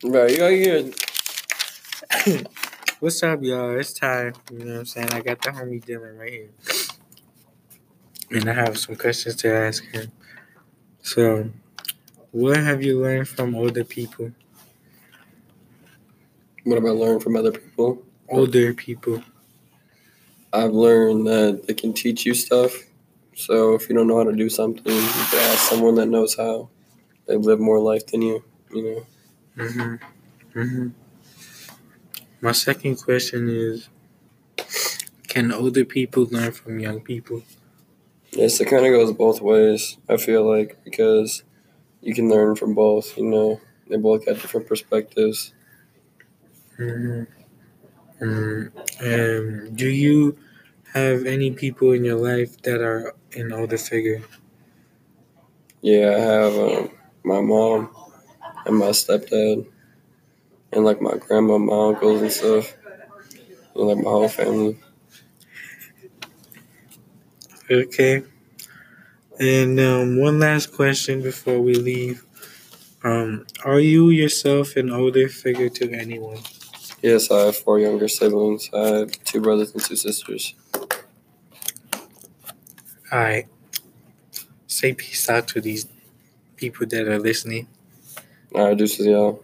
Bro, you gotta get What's up, y'all? It's Ty. You know what I'm saying? I got the homie Dylan right here. And I have some questions to ask him. So, what have you learned from older people? what have I learned from other people? Older people. I've learned that they can teach you stuff. So if you don't know how to do something, you can ask someone that knows how. They live more life than you, you know. Hmm hmm My second question is Can older people learn from young people? Yes, it kind of goes both ways. I feel like because you can learn from both. You know, they both got different perspectives. hmm Um, um, do you have any people in your life that are an older figure? Yeah, I have um, my mom and my stepdad, and like my grandma, my uncles, and stuff, and like my whole family. Okay. And um, one last question before we leave. Um, are you yourself an older figure to anyone? Yes, I have four younger siblings. I have two brothers and two sisters. All right. Say peace out to these people that are listening. Right, deuces, y'all.